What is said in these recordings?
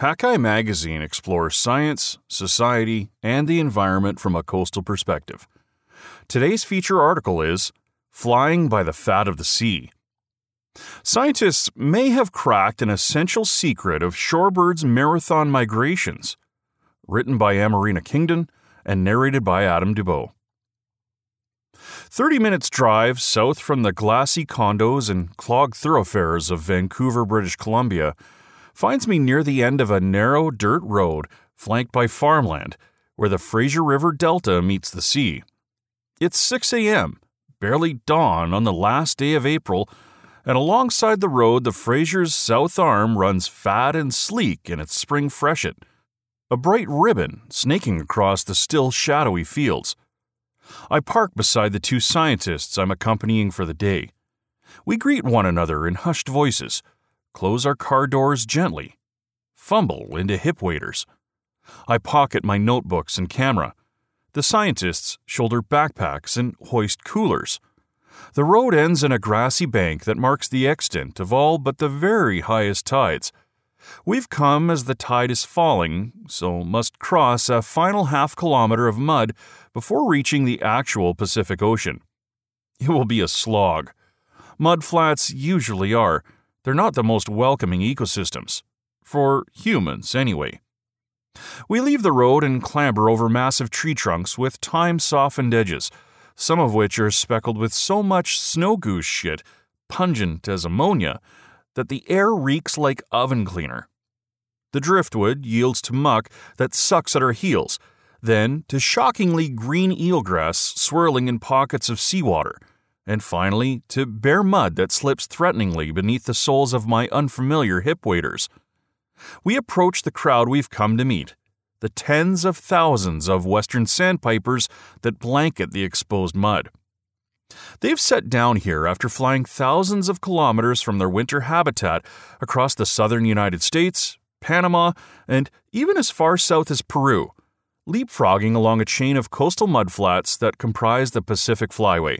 Hakai Magazine explores science, society, and the environment from a coastal perspective. Today's feature article is Flying by the Fat of the Sea. Scientists may have cracked an essential secret of shorebirds' marathon migrations. Written by Amorina Kingdon and narrated by Adam Dubow. 30 minutes drive south from the glassy condos and clogged thoroughfares of Vancouver, British Columbia, finds me near the end of a narrow dirt road flanked by farmland where the Fraser River Delta meets the sea. It's 6 a.m., barely dawn on the last day of April, and alongside the road, the Fraser's south arm runs fat and sleek in its spring freshet, a bright ribbon snaking across the still shadowy fields. I park beside the two scientists I'm accompanying for the day. We greet one another in hushed voices, close our car doors gently, fumble into hip waders. I pocket my notebooks and camera. The scientists shoulder backpacks and hoist coolers. The road ends in a grassy bank that marks the extent of all but the very highest tides. We've come as the tide is falling, so must cross a final half kilometer of mud before reaching the actual Pacific Ocean. It will be a slog. Mud flats usually are. They're not the most welcoming ecosystems. For humans, anyway. We leave the road and clamber over massive tree trunks with time softened edges, some of which are speckled with so much snow goose shit, pungent as ammonia, that the air reeks like oven cleaner. The driftwood yields to muck that sucks at our heels, then to shockingly green eelgrass swirling in pockets of seawater, and finally to bare mud that slips threateningly beneath the soles of my unfamiliar hip waders. We approach the crowd we've come to meet, the tens of thousands of western sandpipers that blanket the exposed mud. They've set down here after flying thousands of kilometers from their winter habitat across the southern United States, Panama, and even as far south as Peru, leapfrogging along a chain of coastal mudflats that comprise the Pacific Flyway.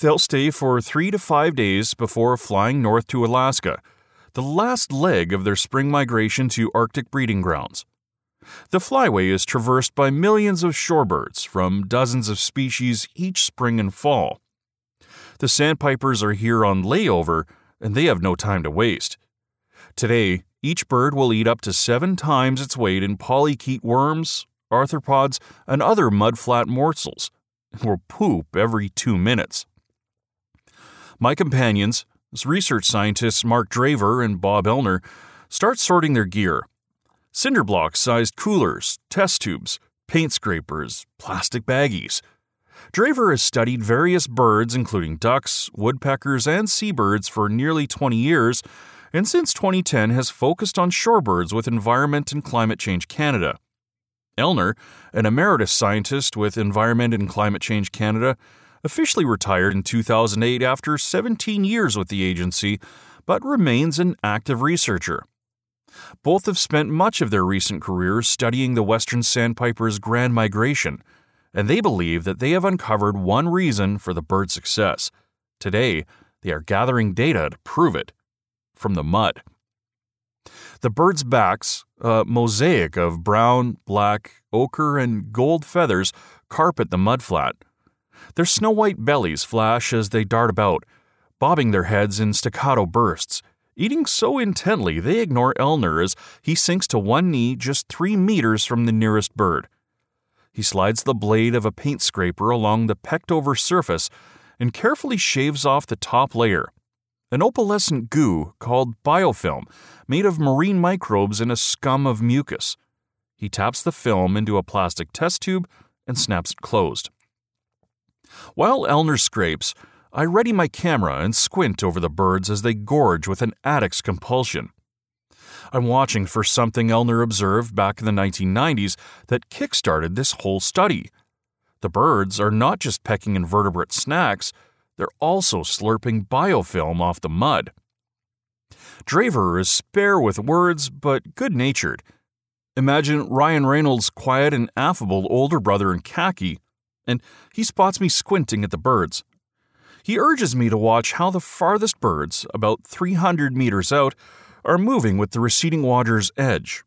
They'll stay for three to five days before flying north to Alaska, the last leg of their spring migration to Arctic breeding grounds. The flyway is traversed by millions of shorebirds from dozens of species each spring and fall. The sandpipers are here on layover, and they have no time to waste. Today, each bird will eat up to seven times its weight in polychaete worms, arthropods, and other mudflat morsels, will poop every two minutes. My companions, research scientists Mark Drever and Bob Elner, start sorting their gear cinder block sized coolers, test tubes, paint scrapers, plastic baggies. Drever has studied various birds, including ducks, woodpeckers, and seabirds, for nearly 20 years, and since 2010 has focused on shorebirds with Environment and Climate Change Canada. Elner, an emeritus scientist with Environment and Climate Change Canada, officially retired in 2008 after 17 years with the agency, but remains an active researcher. Both have spent much of their recent careers studying the Western Sandpiper's grand migration, and they believe that they have uncovered one reason for the bird's success. Today, they are gathering data to prove it from the mud. The bird's backs, a mosaic of brown, black, ochre, and gold feathers, carpet the mudflat. Their snow white bellies flash as they dart about, bobbing their heads in staccato bursts eating so intently they ignore Elner as he sinks to one knee just three meters from the nearest bird. He slides the blade of a paint scraper along the pecked over surface and carefully shaves off the top layer, an opalescent goo called biofilm made of marine microbes in a scum of mucus. He taps the film into a plastic test tube and snaps it closed. While Elner scrapes, I ready my camera and squint over the birds as they gorge with an addict's compulsion. I'm watching for something Elner observed back in the 1990s that kickstarted this whole study. The birds are not just pecking invertebrate snacks, they're also slurping biofilm off the mud. Drever is spare with words but good natured. Imagine Ryan Reynolds' quiet and affable older brother in khaki, and he spots me squinting at the birds. He urges me to watch how the farthest birds, about 300 meters out, are moving with the receding water's edge.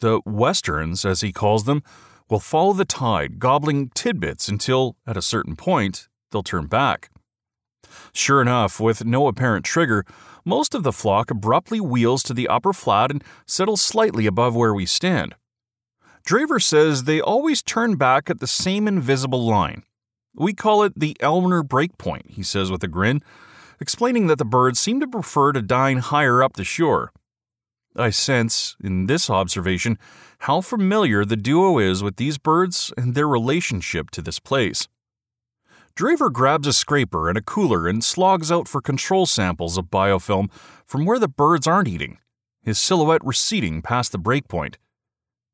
The westerns, as he calls them, will follow the tide, gobbling tidbits until, at a certain point, they'll turn back. Sure enough, with no apparent trigger, most of the flock abruptly wheels to the upper flat and settles slightly above where we stand. Drever says they always turn back at the same invisible line. We call it the Elner breakpoint, he says with a grin, explaining that the birds seem to prefer to dine higher up the shore. I sense, in this observation, how familiar the duo is with these birds and their relationship to this place. Drever grabs a scraper and a cooler and slogs out for control samples of biofilm from where the birds aren't eating, his silhouette receding past the breakpoint.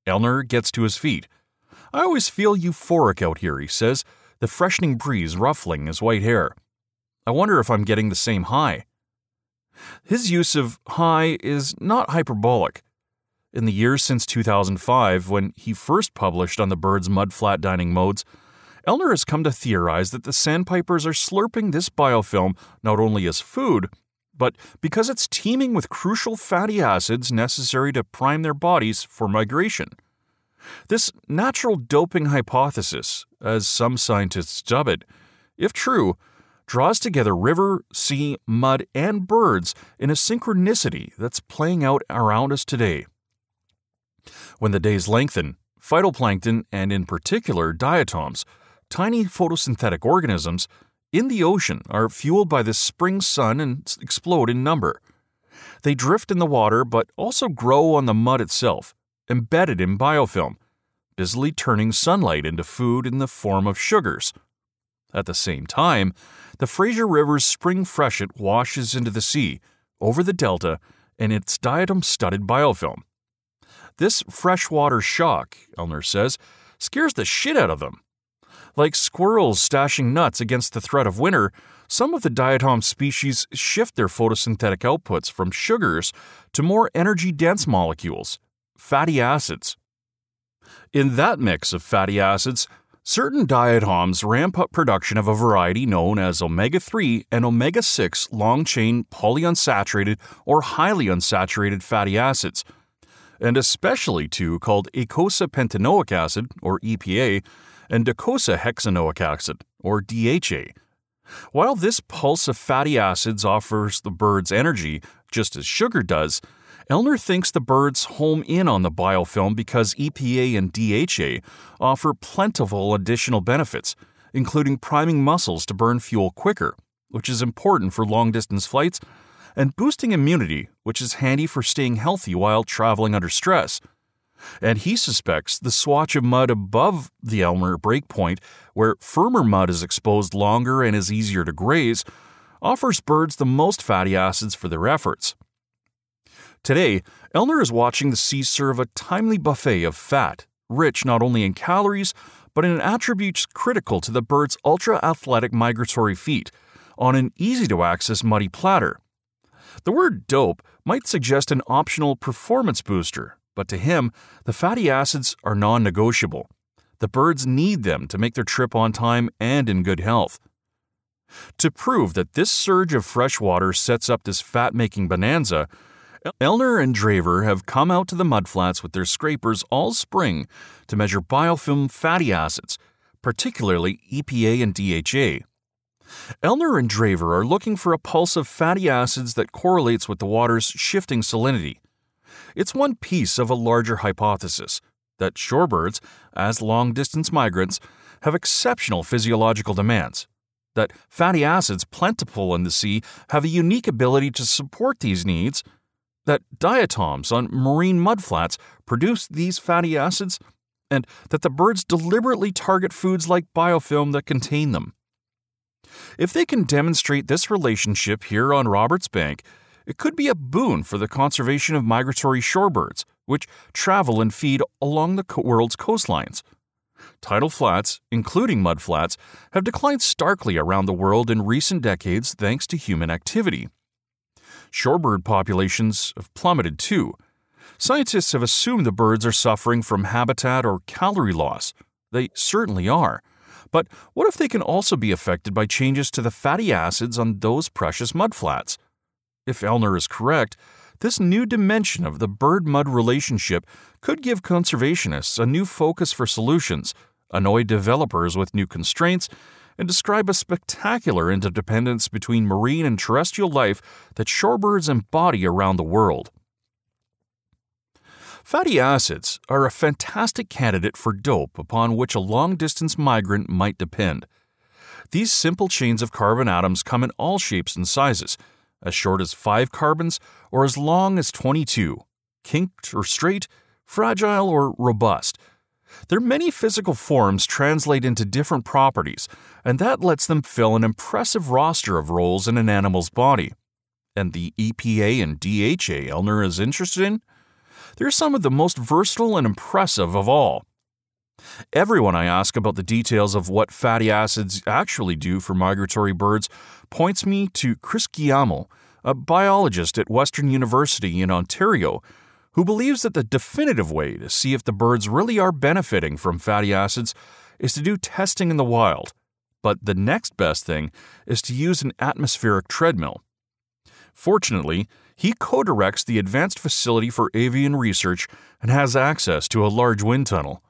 Elner gets to his feet. I always feel euphoric out here, he says, the freshening breeze ruffling his white hair. I wonder if I'm getting the same high. His use of high is not hyperbolic. In the years since 2005, when he first published on the bird's mudflat dining modes, Elner has come to theorize that the sandpipers are slurping this biofilm not only as food, but because it's teeming with crucial fatty acids necessary to prime their bodies for migration. This natural doping hypothesis, as some scientists dub it, if true, draws together river, sea, mud, and birds in a synchronicity that's playing out around us today. When the days lengthen, phytoplankton, and in particular diatoms, tiny photosynthetic organisms in the ocean are fueled by the spring sun and explode in number. They drift in the water but also grow on the mud itself, embedded in biofilm, busily turning sunlight into food in the form of sugars. At the same time, the Fraser River's spring freshet washes into the sea, over the delta, and its diatom studded biofilm. This freshwater shock, Elner says, scares the shit out of them. Like squirrels stashing nuts against the threat of winter, some of the diatom species shift their photosynthetic outputs from sugars to more energy dense molecules, fatty acids. In that mix of fatty acids, certain diatoms ramp up production of a variety known as omega 3 and omega 6 long chain polyunsaturated or highly unsaturated fatty acids, and especially two called eicosapentaenoic acid, or EPA, and docosahexaenoic acid, or DHA. While this pulse of fatty acids offers the birds energy, just as sugar does, Elner thinks the birds home in on the biofilm because EPA and DHA offer plentiful additional benefits, including priming muscles to burn fuel quicker, which is important for long distance flights, and boosting immunity, which is handy for staying healthy while traveling under stress and he suspects the swatch of mud above the Elner breakpoint, where firmer mud is exposed longer and is easier to graze, offers birds the most fatty acids for their efforts. Today, Elner is watching the sea serve a timely buffet of fat, rich not only in calories, but in attributes critical to the bird's ultra athletic migratory feat, on an easy to access muddy platter. The word dope might suggest an optional performance booster, but to him, the fatty acids are non negotiable. The birds need them to make their trip on time and in good health. To prove that this surge of fresh water sets up this fat making bonanza, Elner and Drever have come out to the mudflats with their scrapers all spring to measure biofilm fatty acids, particularly EPA and DHA. Elner and Drever are looking for a pulse of fatty acids that correlates with the water's shifting salinity. It's one piece of a larger hypothesis that shorebirds, as long distance migrants, have exceptional physiological demands. That fatty acids plentiful in the sea have a unique ability to support these needs. That diatoms on marine mudflats produce these fatty acids. And that the birds deliberately target foods like biofilm that contain them. If they can demonstrate this relationship here on Roberts Bank, it could be a boon for the conservation of migratory shorebirds, which travel and feed along the world's coastlines. Tidal flats, including mudflats, have declined starkly around the world in recent decades thanks to human activity. Shorebird populations have plummeted too. Scientists have assumed the birds are suffering from habitat or calorie loss. They certainly are. But what if they can also be affected by changes to the fatty acids on those precious mudflats? If Elner is correct, this new dimension of the bird mud relationship could give conservationists a new focus for solutions, annoy developers with new constraints, and describe a spectacular interdependence between marine and terrestrial life that shorebirds embody around the world. Fatty acids are a fantastic candidate for dope upon which a long distance migrant might depend. These simple chains of carbon atoms come in all shapes and sizes, as short as 5 carbons or as long as 22, kinked or straight, fragile or robust. Their many physical forms translate into different properties, and that lets them fill an impressive roster of roles in an animal's body. And the EPA and DHA Elner is interested in? They're some of the most versatile and impressive of all. Everyone I ask about the details of what fatty acids actually do for migratory birds points me to Chris Guglielmo, a biologist at Western University in Ontario, who believes that the definitive way to see if the birds really are benefiting from fatty acids is to do testing in the wild. But the next best thing is to use an atmospheric treadmill. Fortunately, he co directs the Advanced Facility for Avian Research and has access to a large wind tunnel.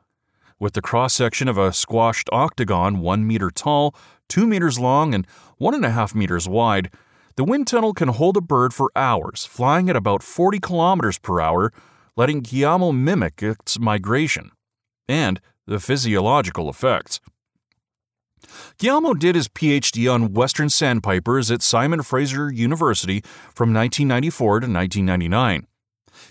With the cross section of a squashed octagon one meter tall, two meters long, and one and a half meters wide, the wind tunnel can hold a bird for hours, flying at about 40 kilometers per hour, letting Guglielmo mimic its migration and the physiological effects. Guglielmo did his PhD on Western sandpipers at Simon Fraser University from 1994 to 1999.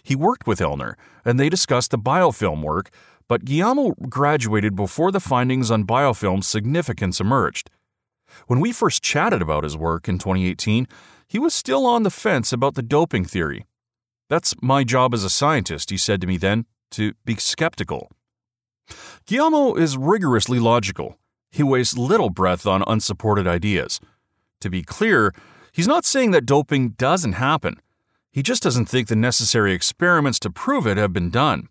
He worked with Elner, and they discussed the biofilm work, but Guglielmo graduated before the findings on biofilm's significance emerged. When we first chatted about his work in 2018, he was still on the fence about the doping theory. That's my job as a scientist, he said to me then, to be skeptical. Guglielmo is rigorously logical he wastes little breath on unsupported ideas. To be clear, he's not saying that doping doesn't happen. He just doesn't think the necessary experiments to prove it have been done.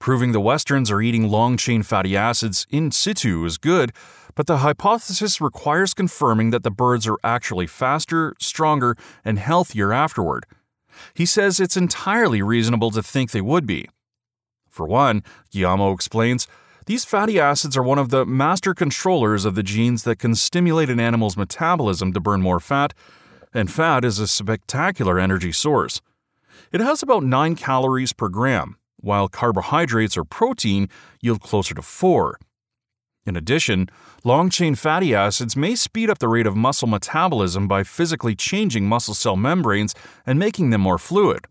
Proving the Westerns are eating long chain fatty acids in situ is good, but the hypothesis requires confirming that the birds are actually faster, stronger, and healthier afterward. He says it's entirely reasonable to think they would be. For one, Guglielmo explains, these fatty acids are one of the master controllers of the genes that can stimulate an animal's metabolism to burn more fat, and fat is a spectacular energy source. It has about 9 calories per gram, while carbohydrates or protein yield closer to 4. In addition, long chain fatty acids may speed up the rate of muscle metabolism by physically changing muscle cell membranes and making them more fluid.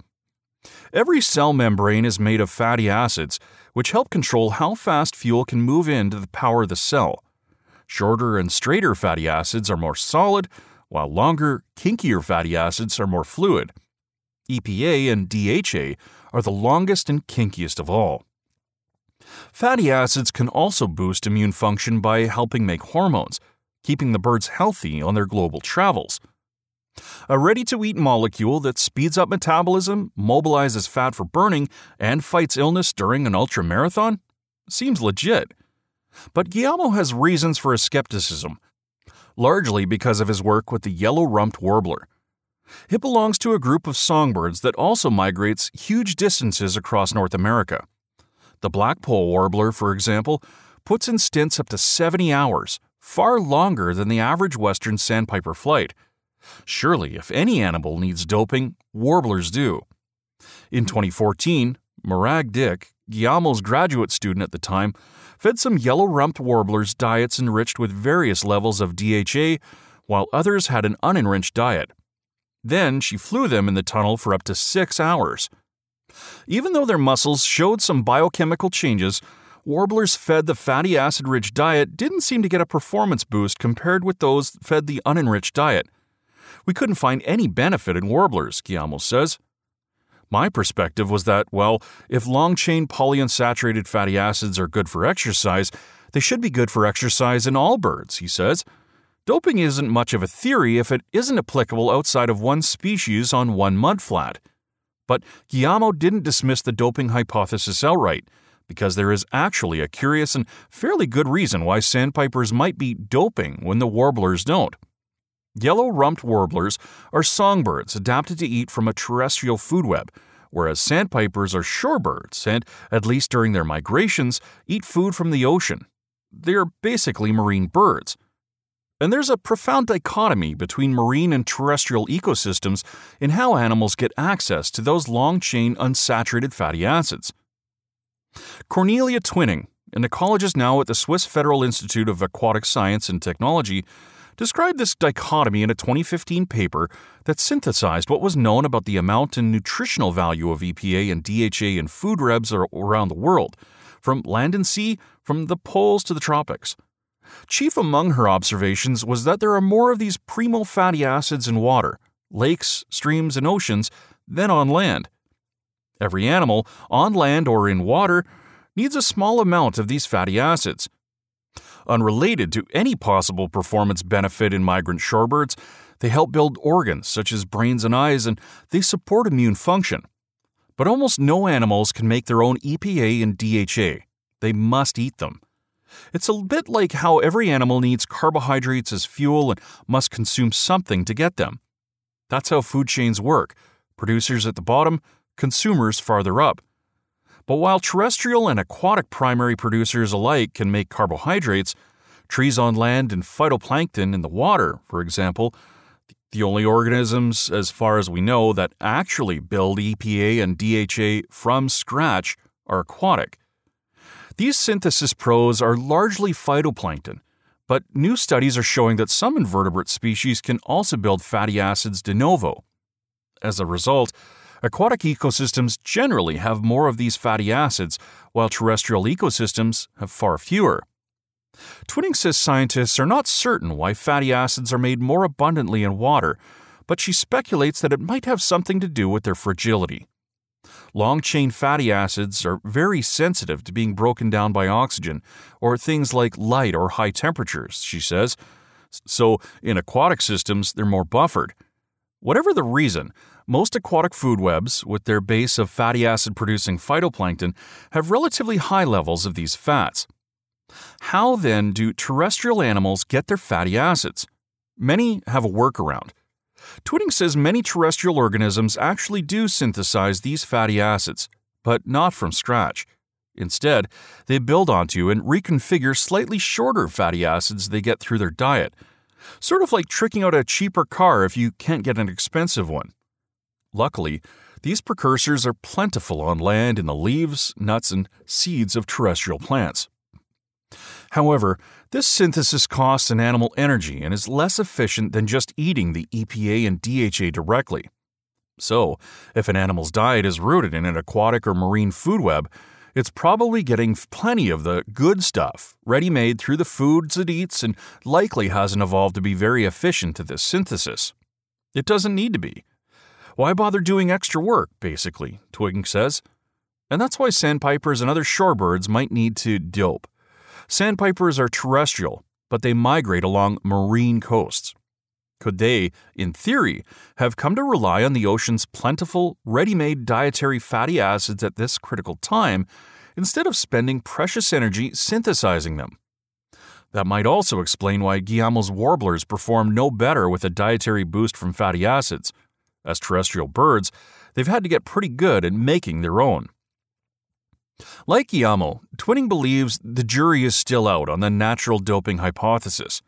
Every cell membrane is made of fatty acids, which help control how fast fuel can move in to power the cell. Shorter and straighter fatty acids are more solid, while longer, kinkier fatty acids are more fluid. EPA and DHA are the longest and kinkiest of all. Fatty acids can also boost immune function by helping make hormones, keeping the birds healthy on their global travels. A ready to eat molecule that speeds up metabolism, mobilizes fat for burning, and fights illness during an ultra marathon? Seems legit. But Guglielmo has reasons for his skepticism, largely because of his work with the yellow rumped warbler. It belongs to a group of songbirds that also migrates huge distances across North America. The blackpoll warbler, for example, puts in stints up to 70 hours, far longer than the average western sandpiper flight. Surely, if any animal needs doping, warblers do. In 2014, Morag Dick, Guglielmo's graduate student at the time, fed some yellow rumped warblers diets enriched with various levels of DHA, while others had an unenriched diet. Then she flew them in the tunnel for up to six hours. Even though their muscles showed some biochemical changes, warblers fed the fatty acid rich diet didn't seem to get a performance boost compared with those fed the unenriched diet. We couldn't find any benefit in warblers, Guglielmo says. My perspective was that, well, if long chain polyunsaturated fatty acids are good for exercise, they should be good for exercise in all birds, he says. Doping isn't much of a theory if it isn't applicable outside of one species on one mudflat. But Guglielmo didn't dismiss the doping hypothesis outright, because there is actually a curious and fairly good reason why sandpipers might be doping when the warblers don't. Yellow rumped warblers are songbirds adapted to eat from a terrestrial food web, whereas sandpipers are shorebirds and, at least during their migrations, eat food from the ocean. They're basically marine birds. And there's a profound dichotomy between marine and terrestrial ecosystems in how animals get access to those long chain unsaturated fatty acids. Cornelia Twining, an ecologist now at the Swiss Federal Institute of Aquatic Science and Technology, described this dichotomy in a 2015 paper that synthesized what was known about the amount and nutritional value of EPA and DHA in food webs around the world, from land and sea, from the poles to the tropics. Chief among her observations was that there are more of these primo fatty acids in water, lakes, streams, and oceans than on land. Every animal, on land or in water, needs a small amount of these fatty acids. Unrelated to any possible performance benefit in migrant shorebirds, they help build organs such as brains and eyes, and they support immune function. But almost no animals can make their own EPA and DHA. They must eat them. It's a bit like how every animal needs carbohydrates as fuel and must consume something to get them. That's how food chains work producers at the bottom, consumers farther up. But while terrestrial and aquatic primary producers alike can make carbohydrates, trees on land and phytoplankton in the water, for example, the only organisms, as far as we know, that actually build EPA and DHA from scratch are aquatic. These synthesis pros are largely phytoplankton, but new studies are showing that some invertebrate species can also build fatty acids de novo. As a result, aquatic ecosystems generally have more of these fatty acids, while terrestrial ecosystems have far fewer. Twining says scientists are not certain why fatty acids are made more abundantly in water, but she speculates that it might have something to do with their fragility. Long chain fatty acids are very sensitive to being broken down by oxygen or things like light or high temperatures, she says. So, in aquatic systems, they're more buffered. Whatever the reason, most aquatic food webs, with their base of fatty acid producing phytoplankton, have relatively high levels of these fats. How then do terrestrial animals get their fatty acids? Many have a workaround. Twining says many terrestrial organisms actually do synthesize these fatty acids, but not from scratch. Instead, they build onto and reconfigure slightly shorter fatty acids they get through their diet, sort of like tricking out a cheaper car if you can't get an expensive one. Luckily, these precursors are plentiful on land in the leaves, nuts, and seeds of terrestrial plants. However, this synthesis costs an animal energy and is less efficient than just eating the EPA and DHA directly. So, if an animal's diet is rooted in an aquatic or marine food web, it's probably getting plenty of the good stuff, ready made through the foods it eats, and likely hasn't evolved to be very efficient at this synthesis. It doesn't need to be. Why bother doing extra work, basically, Twining says. And that's why sandpipers and other shorebirds might need to dope. Sandpipers are terrestrial, but they migrate along marine coasts. Could they, in theory, have come to rely on the ocean's plentiful, ready made dietary fatty acids at this critical time instead of spending precious energy synthesizing them? That might also explain why Guglielmo's warblers perform no better with a dietary boost from fatty acids. As terrestrial birds, they've had to get pretty good at making their own. Like Yamo, Twining believes the jury is still out on the natural doping hypothesis.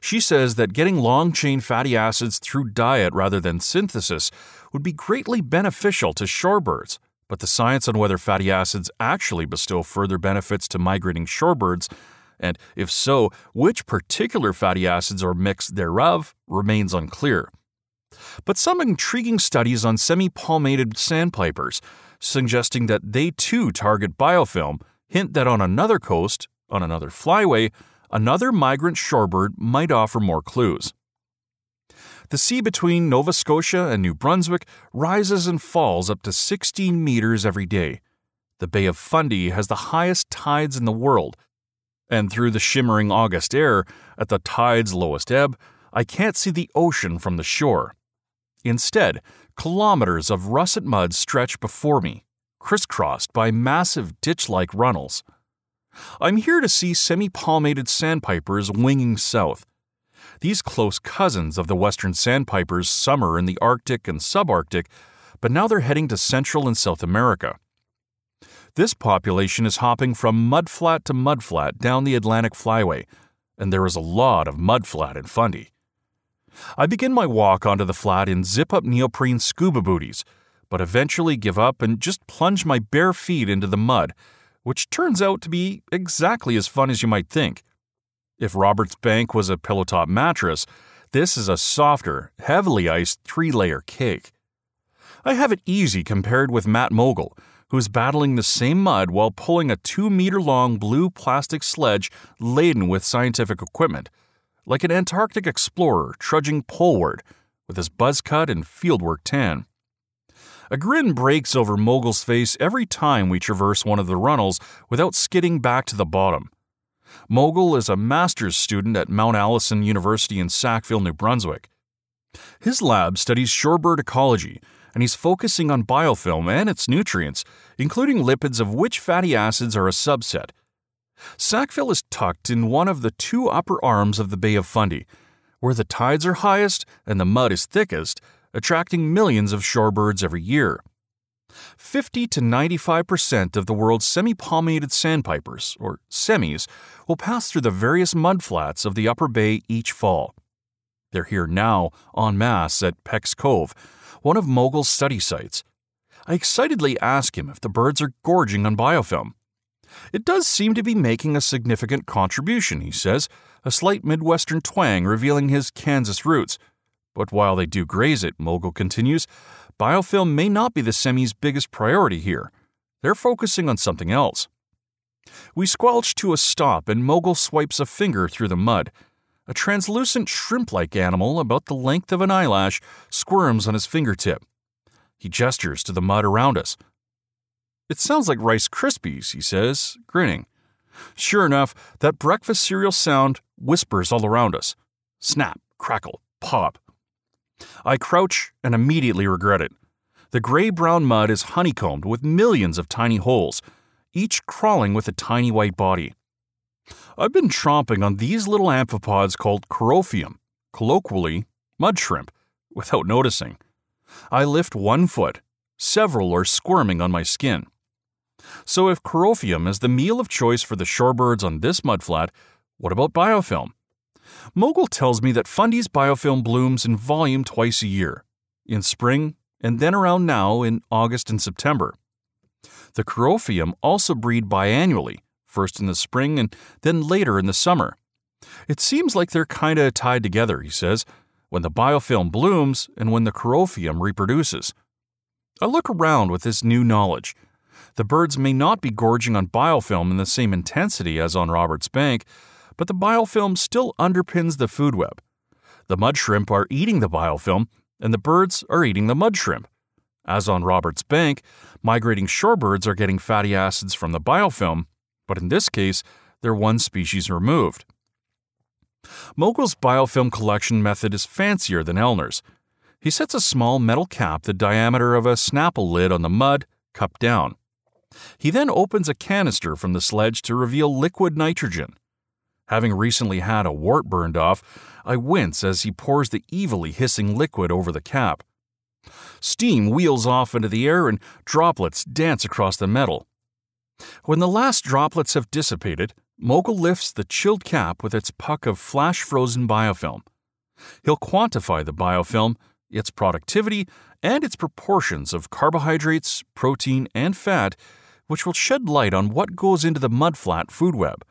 She says that getting long chain fatty acids through diet rather than synthesis would be greatly beneficial to shorebirds, but the science on whether fatty acids actually bestow further benefits to migrating shorebirds, and if so, which particular fatty acids or mix thereof, remains unclear. But some intriguing studies on semi palmated sandpipers suggesting that they too target biofilm, hint that on another coast, on another flyway, another migrant shorebird might offer more clues. The sea between Nova Scotia and New Brunswick rises and falls up to 16 meters every day. The Bay of Fundy has the highest tides in the world, and through the shimmering August air, at the tide's lowest ebb, I can't see the ocean from the shore. Instead, Kilometers of russet mud stretch before me, crisscrossed by massive ditch like runnels. I'm here to see semi palmated sandpipers winging south. These close cousins of the western sandpipers summer in the Arctic and subarctic, but now they're heading to Central and South America. This population is hopping from mudflat to mudflat down the Atlantic Flyway, and there is a lot of mudflat in Fundy. I begin my walk onto the flat in zip up neoprene scuba booties, but eventually give up and just plunge my bare feet into the mud, which turns out to be exactly as fun as you might think. If Roberts Bank was a pillow top mattress, this is a softer, heavily iced three layer cake. I have it easy compared with Matt Mogul, who's battling the same mud while pulling a two meter long blue plastic sledge laden with scientific equipment, like an Antarctic explorer trudging poleward with his buzz cut and fieldwork tan. A grin breaks over Mogul's face every time we traverse one of the runnels without skidding back to the bottom. Mogul is a master's student at Mount Allison University in Sackville, New Brunswick. His lab studies shorebird ecology, and he's focusing on biofilm and its nutrients, including lipids of which fatty acids are a subset. Sackville is tucked in one of the two upper arms of the Bay of Fundy, where the tides are highest and the mud is thickest, attracting millions of shorebirds every year. 50 to 95% of the world's semi palmated sandpipers, or semis, will pass through the various mudflats of the Upper Bay each fall. They're here now, en masse, at Peck's Cove, one of Mogul's study sites. I excitedly ask him if the birds are gorging on biofilm. It does seem to be making a significant contribution, he says, a slight Midwestern twang revealing his Kansas roots. But while they do graze it, Mogul continues, biofilm may not be the semi's biggest priority here. They're focusing on something else. We squelch to a stop, and Mogul swipes a finger through the mud. A translucent shrimp like animal, about the length of an eyelash, squirms on his fingertip. He gestures to the mud around us. It sounds like Rice Krispies, he says, grinning. Sure enough, that breakfast cereal sound whispers all around us. Snap, crackle, pop. I crouch and immediately regret it. The gray brown mud is honeycombed with millions of tiny holes, each crawling with a tiny white body. I've been tromping on these little amphipods called Corophium, colloquially mud shrimp, without noticing. I lift one foot. Several are squirming on my skin. So, if Corophium is the meal of choice for the shorebirds on this mudflat, what about biofilm? Mogul tells me that Fundy's biofilm blooms in volume twice a year, in spring and then around now in August and September. The Corophium also breed biannually, first in the spring and then later in the summer. It seems like they're kinda tied together, he says, when the biofilm blooms and when the Corophium reproduces. I look around with this new knowledge. The birds may not be gorging on biofilm in the same intensity as on Roberts Bank, but the biofilm still underpins the food web. The mud shrimp are eating the biofilm, and the birds are eating the mud shrimp. As on Roberts Bank, migrating shorebirds are getting fatty acids from the biofilm, but in this case, they're one species removed. Mogul's biofilm collection method is fancier than Elner's. He sets a small metal cap the diameter of a Snapple lid on the mud, cup down. He then opens a canister from the sledge to reveal liquid nitrogen. Having recently had a wart burned off, I wince as he pours the evilly hissing liquid over the cap. Steam wheels off into the air and droplets dance across the metal. When the last droplets have dissipated, Mogul lifts the chilled cap with its puck of flash frozen biofilm. He'll quantify the biofilm, its productivity, and its proportions of carbohydrates, protein, and fat, which will shed light on what goes into the mudflat food web.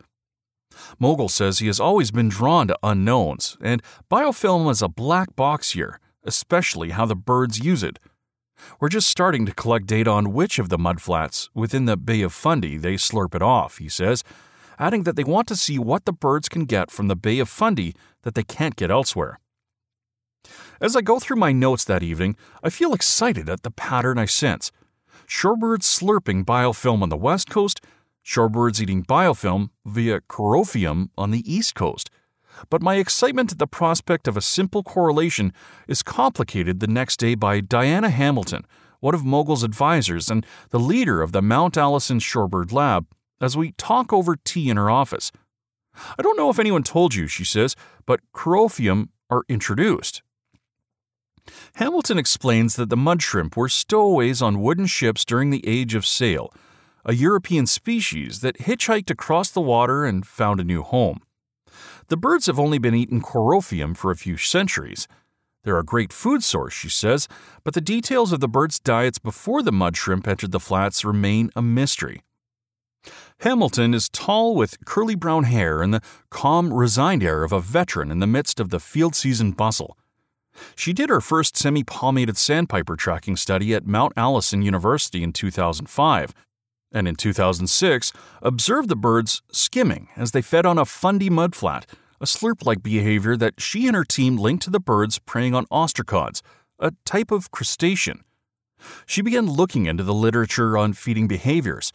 Mogul says he has always been drawn to unknowns, and biofilm is a black box here, especially how the birds use it. We're just starting to collect data on which of the mudflats within the Bay of Fundy they slurp it off, he says, adding that they want to see what the birds can get from the Bay of Fundy that they can't get elsewhere. As I go through my notes that evening, I feel excited at the pattern I sense. Shorebirds slurping biofilm on the west coast shorebirds eating biofilm via corophium on the east coast. But my excitement at the prospect of a simple correlation is complicated the next day by Diana Hamilton, one of Mogul's advisors and the leader of the Mount Allison Shorebird Lab, as we talk over tea in her office. I don't know if anyone told you, she says, but Corophium are introduced. Hamilton explains that the mud shrimp were stowaways on wooden ships during the Age of Sail, a European species that hitchhiked across the water and found a new home. The birds have only been eating Corophium for a few centuries. They're a great food source, she says, but the details of the birds' diets before the mud shrimp entered the flats remain a mystery. Hamilton is tall with curly brown hair and the calm, resigned air of a veteran in the midst of the field season bustle. She did her first semi palmated sandpiper tracking study at Mount Allison University in 2005, and in 2006 observed the birds skimming as they fed on a fundy mudflat, a slurp like behavior that she and her team linked to the birds preying on ostracods, a type of crustacean. She began looking into the literature on feeding behaviors.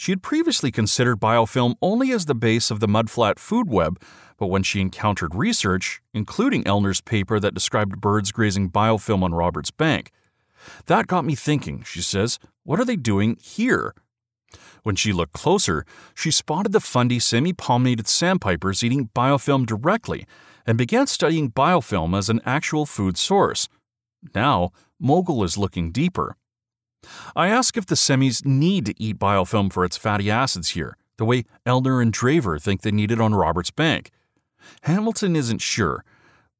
She had previously considered biofilm only as the base of the mudflat food web, but when she encountered research, including Elner's paper that described birds grazing biofilm on Roberts Bank, that got me thinking, she says, what are they doing here? When she looked closer, she spotted the fundy semi palmated sandpipers eating biofilm directly and began studying biofilm as an actual food source. Now, Mogul is looking deeper. I ask if the semis need to eat biofilm for its fatty acids here, the way Elner and Drever think they need it on Roberts Bank. Hamilton isn't sure.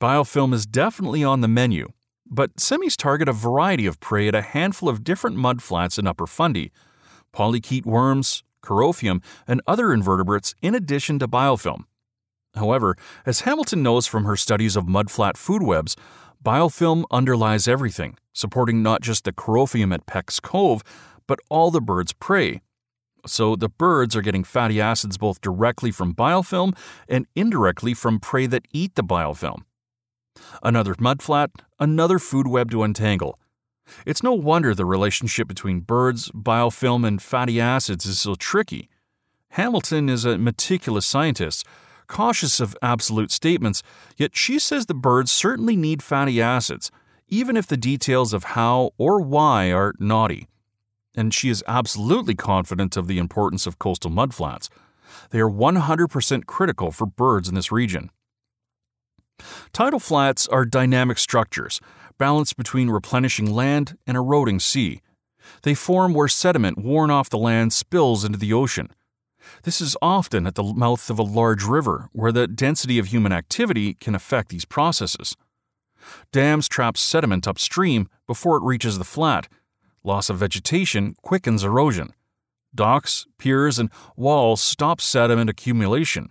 Biofilm is definitely on the menu, but semis target a variety of prey at a handful of different mudflats in Upper Fundy polychaete worms, corophium, and other invertebrates in addition to biofilm. However, as Hamilton knows from her studies of mudflat food webs, biofilm underlies everything, supporting not just the corophium at Peck's Cove, but all the bird's prey. So the birds are getting fatty acids both directly from biofilm and indirectly from prey that eat the biofilm. Another mudflat, another food web to untangle. It's no wonder the relationship between birds, biofilm, and fatty acids is so tricky. Hamilton is a meticulous scientist, cautious of absolute statements, yet she says the birds certainly need fatty acids, even if the details of how or why are knotty. And she is absolutely confident of the importance of coastal mudflats. They are 100% critical for birds in this region. Tidal flats are dynamic structures balanced between replenishing land and eroding sea. They form where sediment worn off the land spills into the ocean. This is often at the mouth of a large river where the density of human activity can affect these processes. Dams trap sediment upstream before it reaches the flat. Loss of vegetation quickens erosion. Docks, piers, and walls stop sediment accumulation.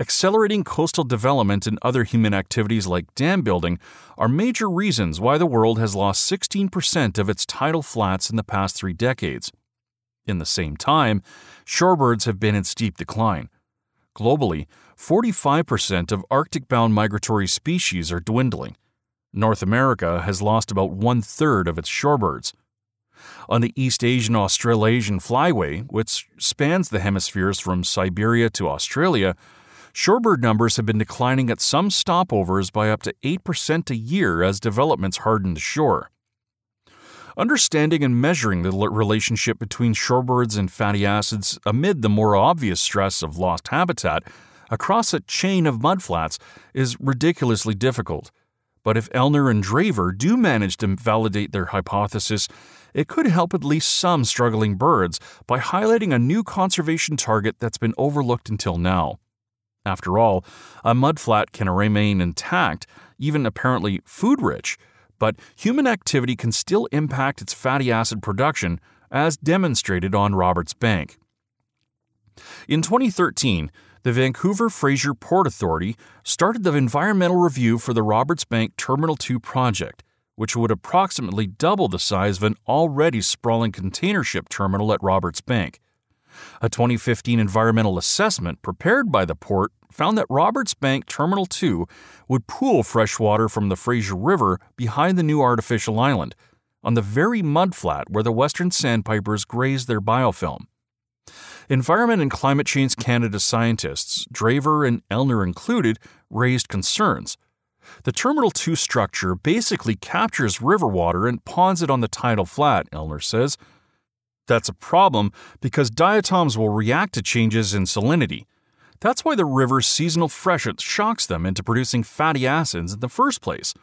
Accelerating coastal development and other human activities like dam building are major reasons why the world has lost 16% of its tidal flats in the past three decades. In the same time, shorebirds have been in steep decline. Globally, 45% of Arctic bound migratory species are dwindling. North America has lost about one third of its shorebirds. On the East Asian Australasian Flyway, which spans the hemispheres from Siberia to Australia, shorebird numbers have been declining at some stopovers by up to 8% a year as developments harden the shore. Understanding and measuring the relationship between shorebirds and fatty acids amid the more obvious stress of lost habitat across a chain of mudflats is ridiculously difficult. But if Elner and Drever do manage to validate their hypothesis, it could help at least some struggling birds by highlighting a new conservation target that's been overlooked until now. After all, a mudflat can remain intact, even apparently food rich, but human activity can still impact its fatty acid production, as demonstrated on Roberts Bank. In 2013, the Vancouver Fraser Port Authority started the environmental review for the Roberts Bank Terminal 2 project, which would approximately double the size of an already sprawling container ship terminal at Roberts Bank. A 2015 environmental assessment prepared by the port found that Roberts Bank Terminal 2 would pool fresh water from the Fraser River behind the new artificial island, on the very mudflat where the western sandpipers graze their biofilm. Environment and Climate Change Canada scientists, Drever and Elner included, raised concerns. The Terminal 2 structure basically captures river water and ponds it on the tidal flat, Elner says, that's a problem because diatoms will react to changes in salinity. That's why the river's seasonal freshet shocks them into producing fatty acids in the first place.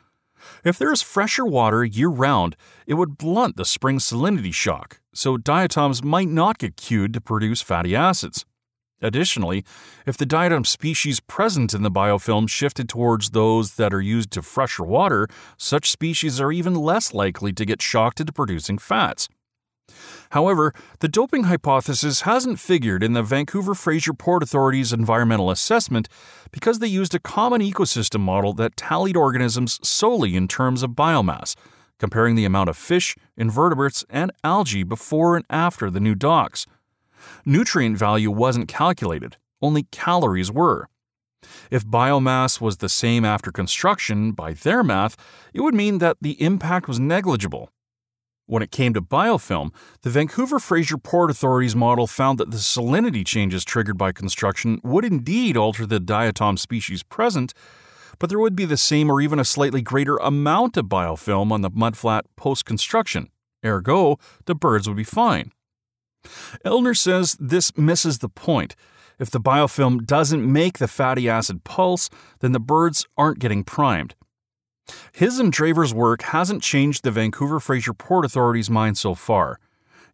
If there is fresher water year round, it would blunt the spring salinity shock, so diatoms might not get cued to produce fatty acids. Additionally, if the diatom species present in the biofilm shifted towards those that are used to fresher water, such species are even less likely to get shocked into producing fats. However, the doping hypothesis hasn't figured in the Vancouver Fraser Port Authority's environmental assessment because they used a common ecosystem model that tallied organisms solely in terms of biomass, comparing the amount of fish, invertebrates, and algae before and after the new docks. Nutrient value wasn't calculated, only calories were. If biomass was the same after construction, by their math, it would mean that the impact was negligible. When it came to biofilm, the Vancouver Fraser Port Authority's model found that the salinity changes triggered by construction would indeed alter the diatom species present, but there would be the same or even a slightly greater amount of biofilm on the mudflat post construction. Ergo, the birds would be fine. Elner says this misses the point. If the biofilm doesn't make the fatty acid pulse, then the birds aren't getting primed. His and Drever's work hasn't changed the Vancouver Fraser Port Authority's mind so far.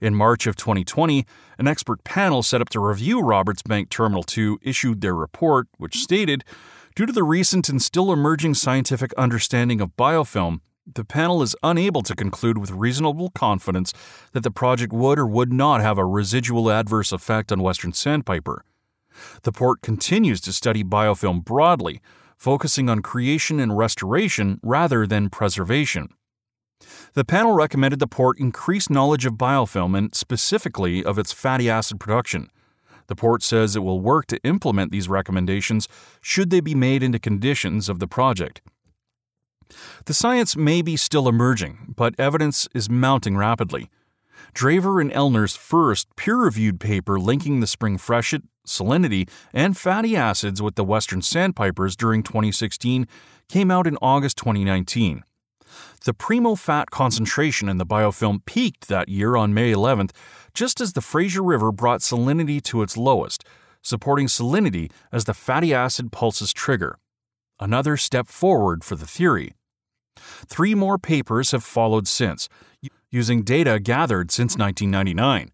In March of 2020, an expert panel set up to review Roberts Bank Terminal 2 issued their report, which stated Due to the recent and still emerging scientific understanding of biofilm, the panel is unable to conclude with reasonable confidence that the project would or would not have a residual adverse effect on Western sandpiper. The port continues to study biofilm broadly, focusing on creation and restoration rather than preservation. The panel recommended the port increase knowledge of biofilm and specifically of its fatty acid production. The port says it will work to implement these recommendations should they be made into conditions of the project. The science may be still emerging, but evidence is mounting rapidly. Drever and Elner's first peer reviewed paper linking the spring freshet salinity, and fatty acids with the Western sandpipers during 2016 came out in August 2019. The primo fat concentration in the biofilm peaked that year on May 11th, just as the Fraser River brought salinity to its lowest, supporting salinity as the fatty acid pulse's trigger. Another step forward for the theory. Three more papers have followed since, using data gathered since 1999.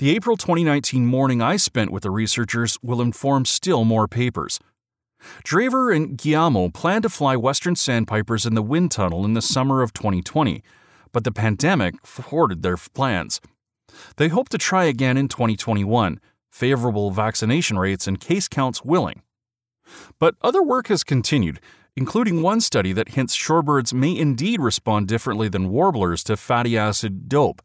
The April 2019 morning I spent with the researchers will inform still more papers. Drever and Guglielmo plan to fly Western sandpipers in the wind tunnel in the summer of 2020, but the pandemic thwarted their plans. They hope to try again in 2021, favorable vaccination rates and case counts willing. But other work has continued, including one study that hints shorebirds may indeed respond differently than warblers to fatty acid dope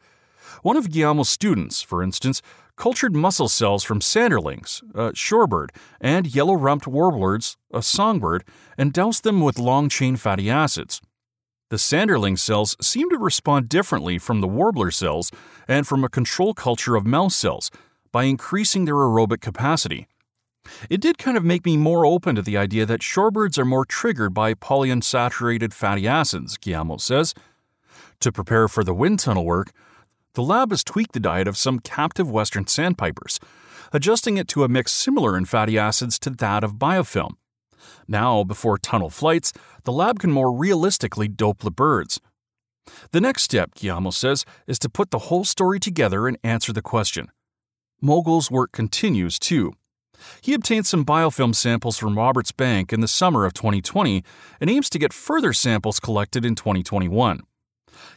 one of Guglielmo's students, for instance, cultured muscle cells from sanderlings, a shorebird, and yellow rumped warblers, a songbird, and doused them with long chain fatty acids. The sanderling cells seem to respond differently from the warbler cells and from a control culture of mouse cells by increasing their aerobic capacity. It did kind of make me more open to the idea that shorebirds are more triggered by polyunsaturated fatty acids, Guglielmo says. To prepare for the wind tunnel work, the lab has tweaked the diet of some captive western sandpipers, adjusting it to a mix similar in fatty acids to that of biofilm. Now, before tunnel flights, the lab can more realistically dope the birds. The next step, Guglielmo says, is to put the whole story together and answer the question. Mogul's work continues, too. He obtained some biofilm samples from Roberts Bank in the summer of 2020 and aims to get further samples collected in 2021.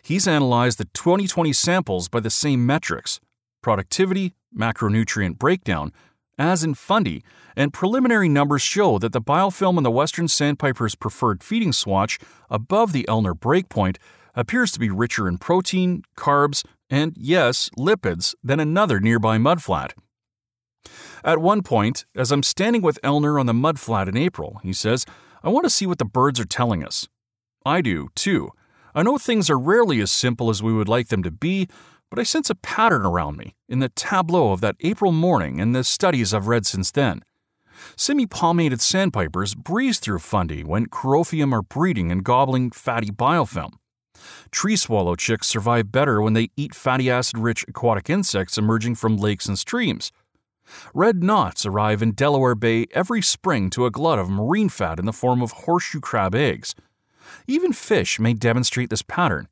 He's analyzed the 2020 samples by the same metrics productivity, macronutrient breakdown, as in fundy, and preliminary numbers show that the biofilm in the western sandpiper's preferred feeding swatch above the Elner breakpoint appears to be richer in protein, carbs, and yes, lipids than another nearby mudflat. At one point, as I'm standing with Elner on the mudflat in April, he says, I want to see what the birds are telling us. I do, too, I know things are rarely as simple as we would like them to be, but I sense a pattern around me in the tableau of that April morning and the studies I've read since then. Semi palmated sandpipers breeze through fundy when Corophium are breeding and gobbling fatty biofilm. Tree swallow chicks survive better when they eat fatty acid rich aquatic insects emerging from lakes and streams. Red knots arrive in Delaware Bay every spring to a glut of marine fat in the form of horseshoe crab eggs. Even fish may demonstrate this pattern.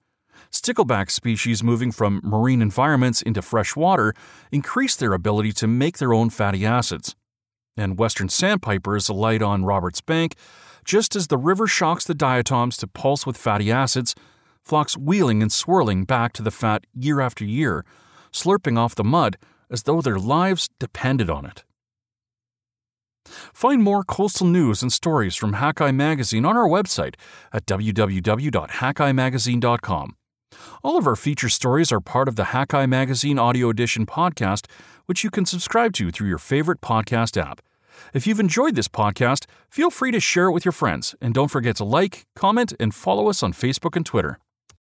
Stickleback species moving from marine environments into fresh water increase their ability to make their own fatty acids. And western sandpipers alight on Roberts Bank just as the river shocks the diatoms to pulse with fatty acids, flocks wheeling and swirling back to the fat year after year, slurping off the mud as though their lives depended on it. Find more coastal news and stories from Hakai Magazine on our website at www.hakaimagazine.com. All of our feature stories are part of the Hakai Magazine Audio Edition podcast, which you can subscribe to through your favorite podcast app. If you've enjoyed this podcast, feel free to share it with your friends, and don't forget to like, comment, and follow us on Facebook and Twitter.